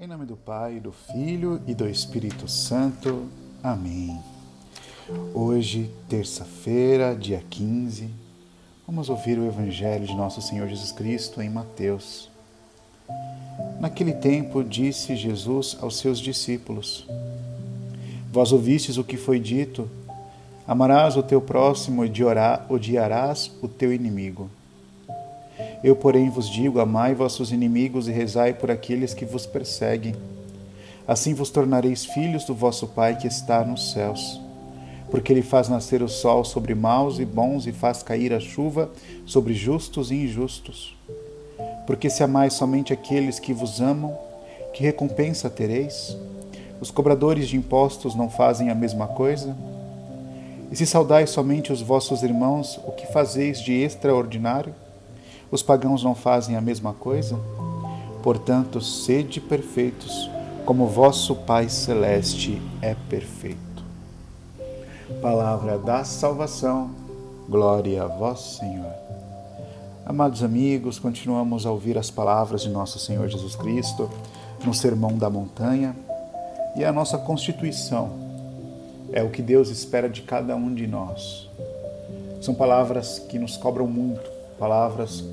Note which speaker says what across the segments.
Speaker 1: Em nome do Pai, do Filho e do Espírito Santo. Amém. Hoje, terça-feira, dia 15, vamos ouvir o Evangelho de Nosso Senhor Jesus Cristo em Mateus. Naquele tempo, disse Jesus aos seus discípulos: Vós ouvistes o que foi dito: Amarás o teu próximo e odiarás o teu inimigo. Eu, porém, vos digo: amai vossos inimigos e rezai por aqueles que vos perseguem. Assim vos tornareis filhos do vosso Pai que está nos céus. Porque ele faz nascer o sol sobre maus e bons e faz cair a chuva sobre justos e injustos. Porque se amais somente aqueles que vos amam, que recompensa tereis? Os cobradores de impostos não fazem a mesma coisa? E se saudais somente os vossos irmãos, o que fazeis de extraordinário? Os pagãos não fazem a mesma coisa? Portanto, sede perfeitos, como vosso Pai Celeste é perfeito. Palavra da salvação, glória a vós, Senhor. Amados amigos, continuamos a ouvir as palavras de nosso Senhor Jesus Cristo no Sermão da Montanha e a nossa constituição é o que Deus espera de cada um de nós. São palavras que nos cobram muito, palavras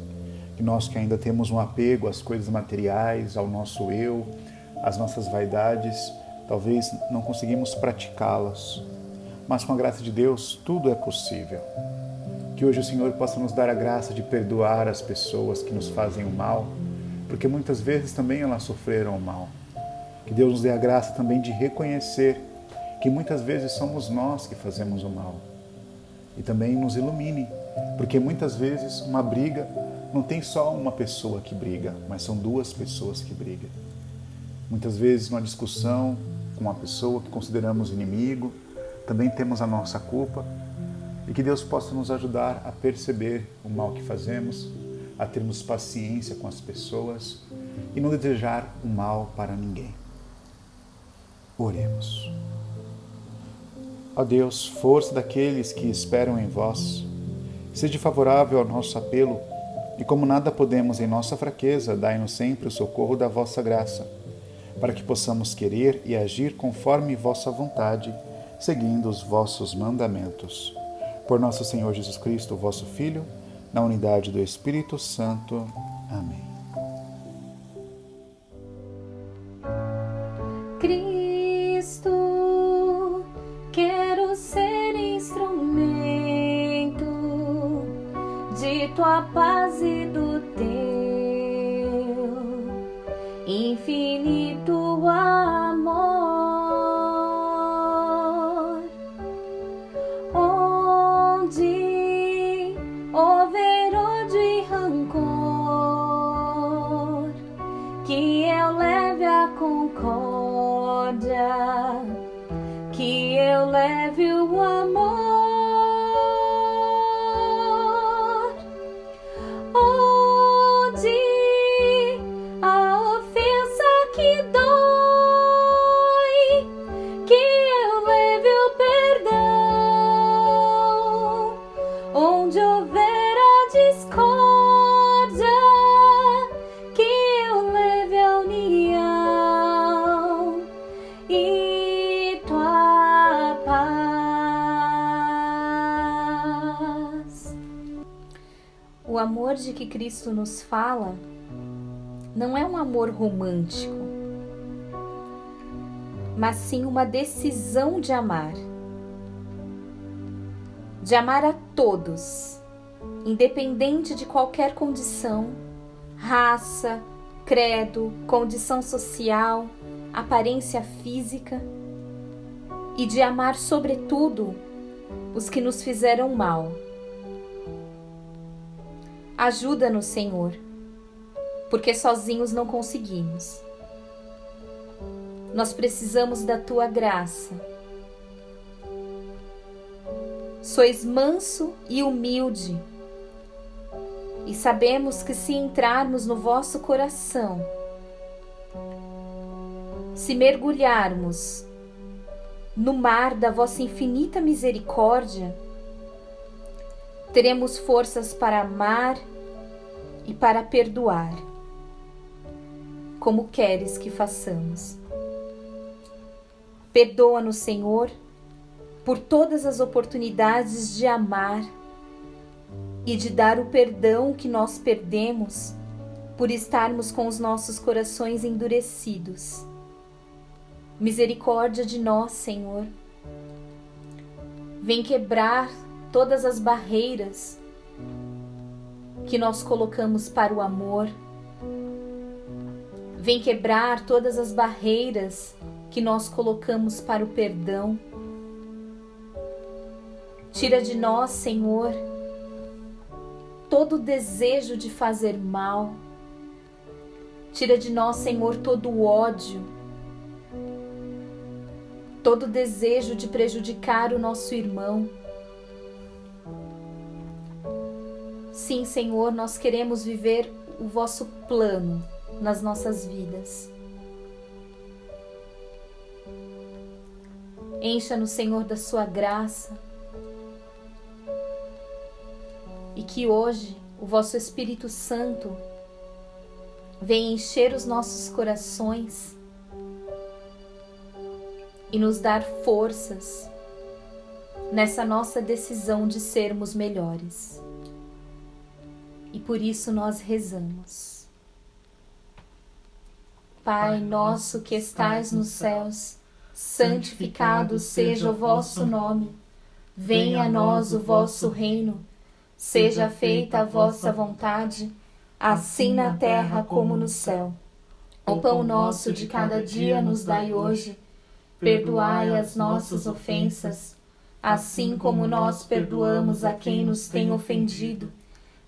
Speaker 1: que nós que ainda temos um apego às coisas materiais, ao nosso eu, às nossas vaidades, talvez não conseguimos praticá-las. Mas com a graça de Deus, tudo é possível. Que hoje o Senhor possa nos dar a graça de perdoar as pessoas que nos fazem o mal, porque muitas vezes também elas sofreram o mal. Que Deus nos dê a graça também de reconhecer que muitas vezes somos nós que fazemos o mal. E também nos ilumine, porque muitas vezes uma briga não tem só uma pessoa que briga, mas são duas pessoas que brigam. Muitas vezes, numa discussão com uma pessoa que consideramos inimigo, também temos a nossa culpa e que Deus possa nos ajudar a perceber o mal que fazemos, a termos paciência com as pessoas e não desejar o mal para ninguém. Oremos. Ó Deus, força daqueles que esperam em vós, seja favorável ao nosso apelo e como nada podemos em nossa fraqueza, dai-nos sempre o socorro da vossa graça, para que possamos querer e agir conforme vossa vontade, seguindo os vossos mandamentos. Por nosso Senhor Jesus Cristo, vosso Filho, na unidade do Espírito Santo. Amém.
Speaker 2: De tua paz e do teu infinito amor. Onde houver ódio e rancor, que eu leve a concórdia, que eu leve o Cristo nos fala não é um amor romântico, mas sim uma decisão de amar. De amar a todos, independente de qualquer condição, raça, credo, condição social, aparência física, e de amar, sobretudo, os que nos fizeram mal Ajuda-nos, Senhor, porque sozinhos não conseguimos. Nós precisamos da tua graça. Sois manso e humilde, e sabemos que se entrarmos no vosso coração, se mergulharmos no mar da vossa infinita misericórdia, teremos forças para amar e para perdoar. como queres que façamos. Perdoa-nos, Senhor, por todas as oportunidades de amar e de dar o perdão que nós perdemos por estarmos com os nossos corações endurecidos. Misericórdia de nós, Senhor. Vem quebrar todas as barreiras que nós colocamos para o amor. Vem quebrar todas as barreiras que nós colocamos para o perdão. Tira de nós, Senhor, todo desejo de fazer mal. Tira de nós, Senhor, todo o ódio, todo desejo de prejudicar o nosso irmão. Sim, Senhor, nós queremos viver o vosso plano nas nossas vidas. Encha-nos, Senhor, da sua graça. E que hoje o vosso Espírito Santo venha encher os nossos corações e nos dar forças nessa nossa decisão de sermos melhores. E por isso nós rezamos. Pai nosso que estais nos céus, santificado seja o vosso nome. Venha a nós o vosso reino. Seja feita a vossa vontade, assim na terra como no céu. O pão nosso de cada dia nos dai hoje. Perdoai as nossas ofensas, assim como nós perdoamos a quem nos tem ofendido.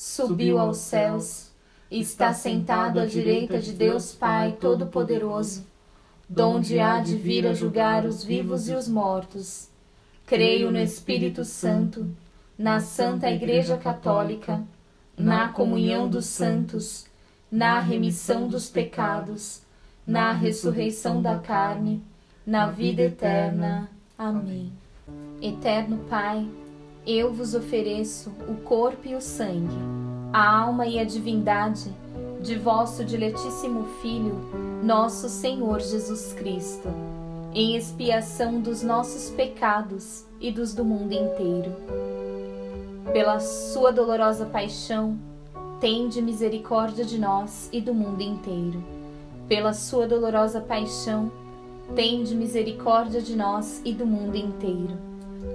Speaker 2: subiu aos céus, está sentado à direita de Deus Pai Todo-Poderoso donde há de vir a julgar os vivos e os mortos. Creio no Espírito Santo, na Santa Igreja Católica, na comunhão dos santos, na remissão dos pecados, na ressurreição da carne, na vida eterna. Amém. Eterno Pai, eu vos ofereço o corpo e o sangue, a alma e a divindade de vosso diletíssimo Filho, nosso Senhor Jesus Cristo, em expiação dos nossos pecados e dos do mundo inteiro. Pela sua dolorosa paixão, tende misericórdia de nós e do mundo inteiro. Pela sua dolorosa paixão, tende misericórdia de nós e do mundo inteiro.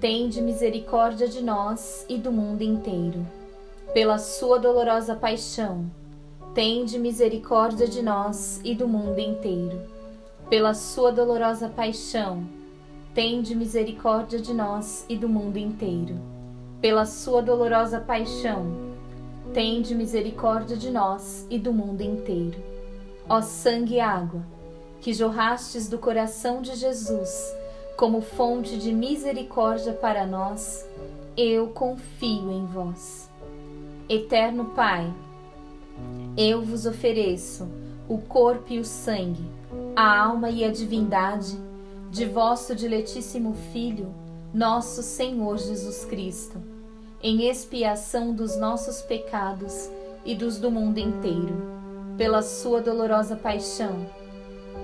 Speaker 2: tende misericórdia de nós e do mundo inteiro. Pela sua dolorosa paixão, tende misericórdia de nós e do mundo inteiro. Pela sua dolorosa paixão, tende misericórdia de nós e do mundo inteiro. Pela sua dolorosa paixão, tende misericórdia de nós e do mundo inteiro. Ó sangue e água, que jorrastes do coração de Jesus como fonte de misericórdia para nós, eu confio em vós. Eterno Pai, eu vos ofereço o corpo e o sangue, a alma e a divindade de vosso diletíssimo Filho, nosso Senhor Jesus Cristo, em expiação dos nossos pecados e dos do mundo inteiro, pela sua dolorosa paixão.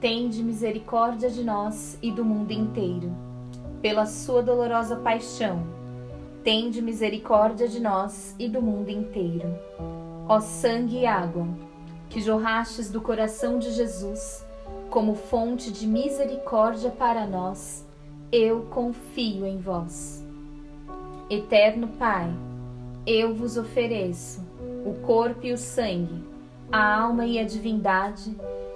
Speaker 2: tende misericórdia de nós e do mundo inteiro. Pela sua dolorosa paixão, tende misericórdia de nós e do mundo inteiro. Ó sangue e água, que jorrastes do coração de Jesus, como fonte de misericórdia para nós, eu confio em vós. Eterno Pai, eu vos ofereço o corpo e o sangue, a alma e a divindade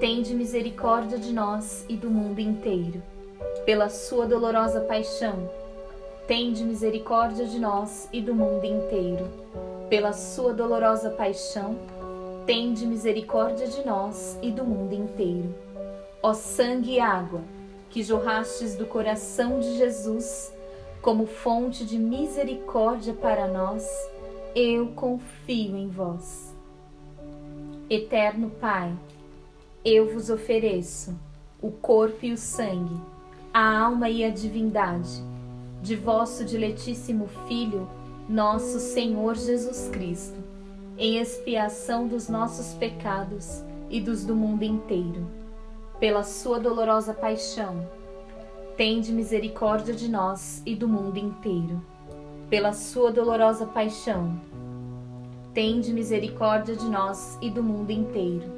Speaker 2: tende misericórdia de nós e do mundo inteiro. Pela sua dolorosa paixão, tende misericórdia de nós e do mundo inteiro pela sua dolorosa paixão, tende misericórdia de nós e do mundo inteiro. Ó sangue e água, que jorrastes do coração de Jesus como fonte de misericórdia para nós, eu confio em vós. Eterno Pai, eu vos ofereço o corpo e o sangue, a alma e a divindade de vosso diletíssimo Filho, nosso Senhor Jesus Cristo, em expiação dos nossos pecados e dos do mundo inteiro. Pela sua dolorosa paixão, tende misericórdia de nós e do mundo inteiro. Pela sua dolorosa paixão, tende misericórdia de nós e do mundo inteiro.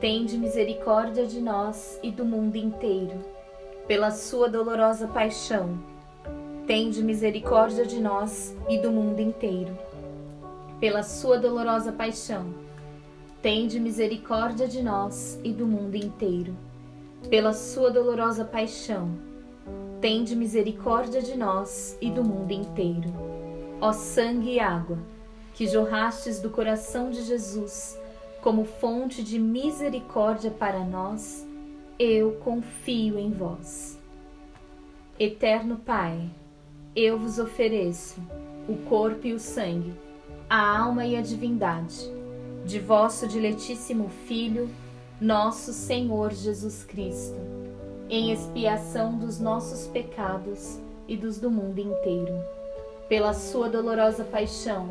Speaker 2: tende misericórdia de nós e do mundo inteiro. Pela sua dolorosa paixão, tende misericórdia de nós e do mundo inteiro pela sua dolorosa paixão, tende misericórdia de nós e do mundo inteiro. Pela sua dolorosa paixão, tende misericórdia de nós e do mundo inteiro. Ó sangue e água, que jorrastes do coração de Jesus como fonte de misericórdia para nós, eu confio em vós. Eterno Pai, eu vos ofereço o corpo e o sangue a alma e a divindade de vosso diletíssimo Filho, nosso Senhor Jesus Cristo, em expiação dos nossos pecados e dos do mundo inteiro. Pela sua dolorosa paixão,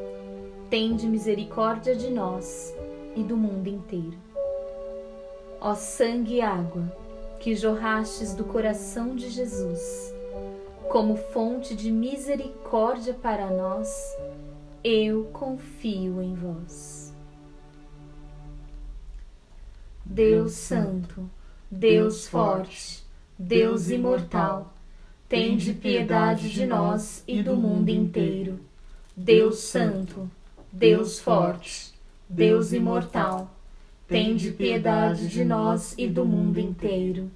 Speaker 2: tende misericórdia de nós e do mundo inteiro. Ó sangue e água que jorrastes do coração de Jesus, como fonte de misericórdia para nós, eu confio em vós. Deus Santo, Deus Forte, Deus imortal, tende piedade de nós e do mundo inteiro. Deus Santo, Deus Forte, Deus imortal, tende piedade de nós e do mundo inteiro.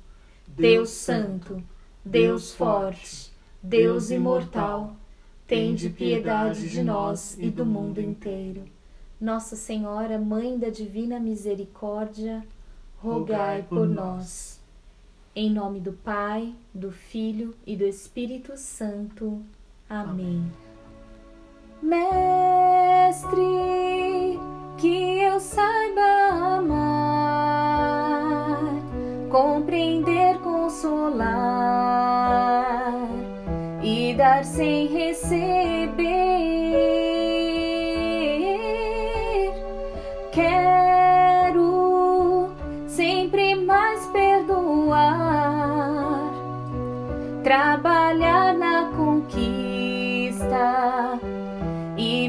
Speaker 2: Deus Santo, Deus Forte, Deus imortal, tende piedade de nós e do mundo inteiro. Nossa Senhora, Mãe da Divina Misericórdia, rogai por nós. Em nome do Pai, do Filho e do Espírito Santo. Amém. Mestre, que eu saiba amar, compreender, consolar e dar sem receber. trabalhar na conquista e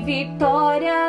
Speaker 2: vitória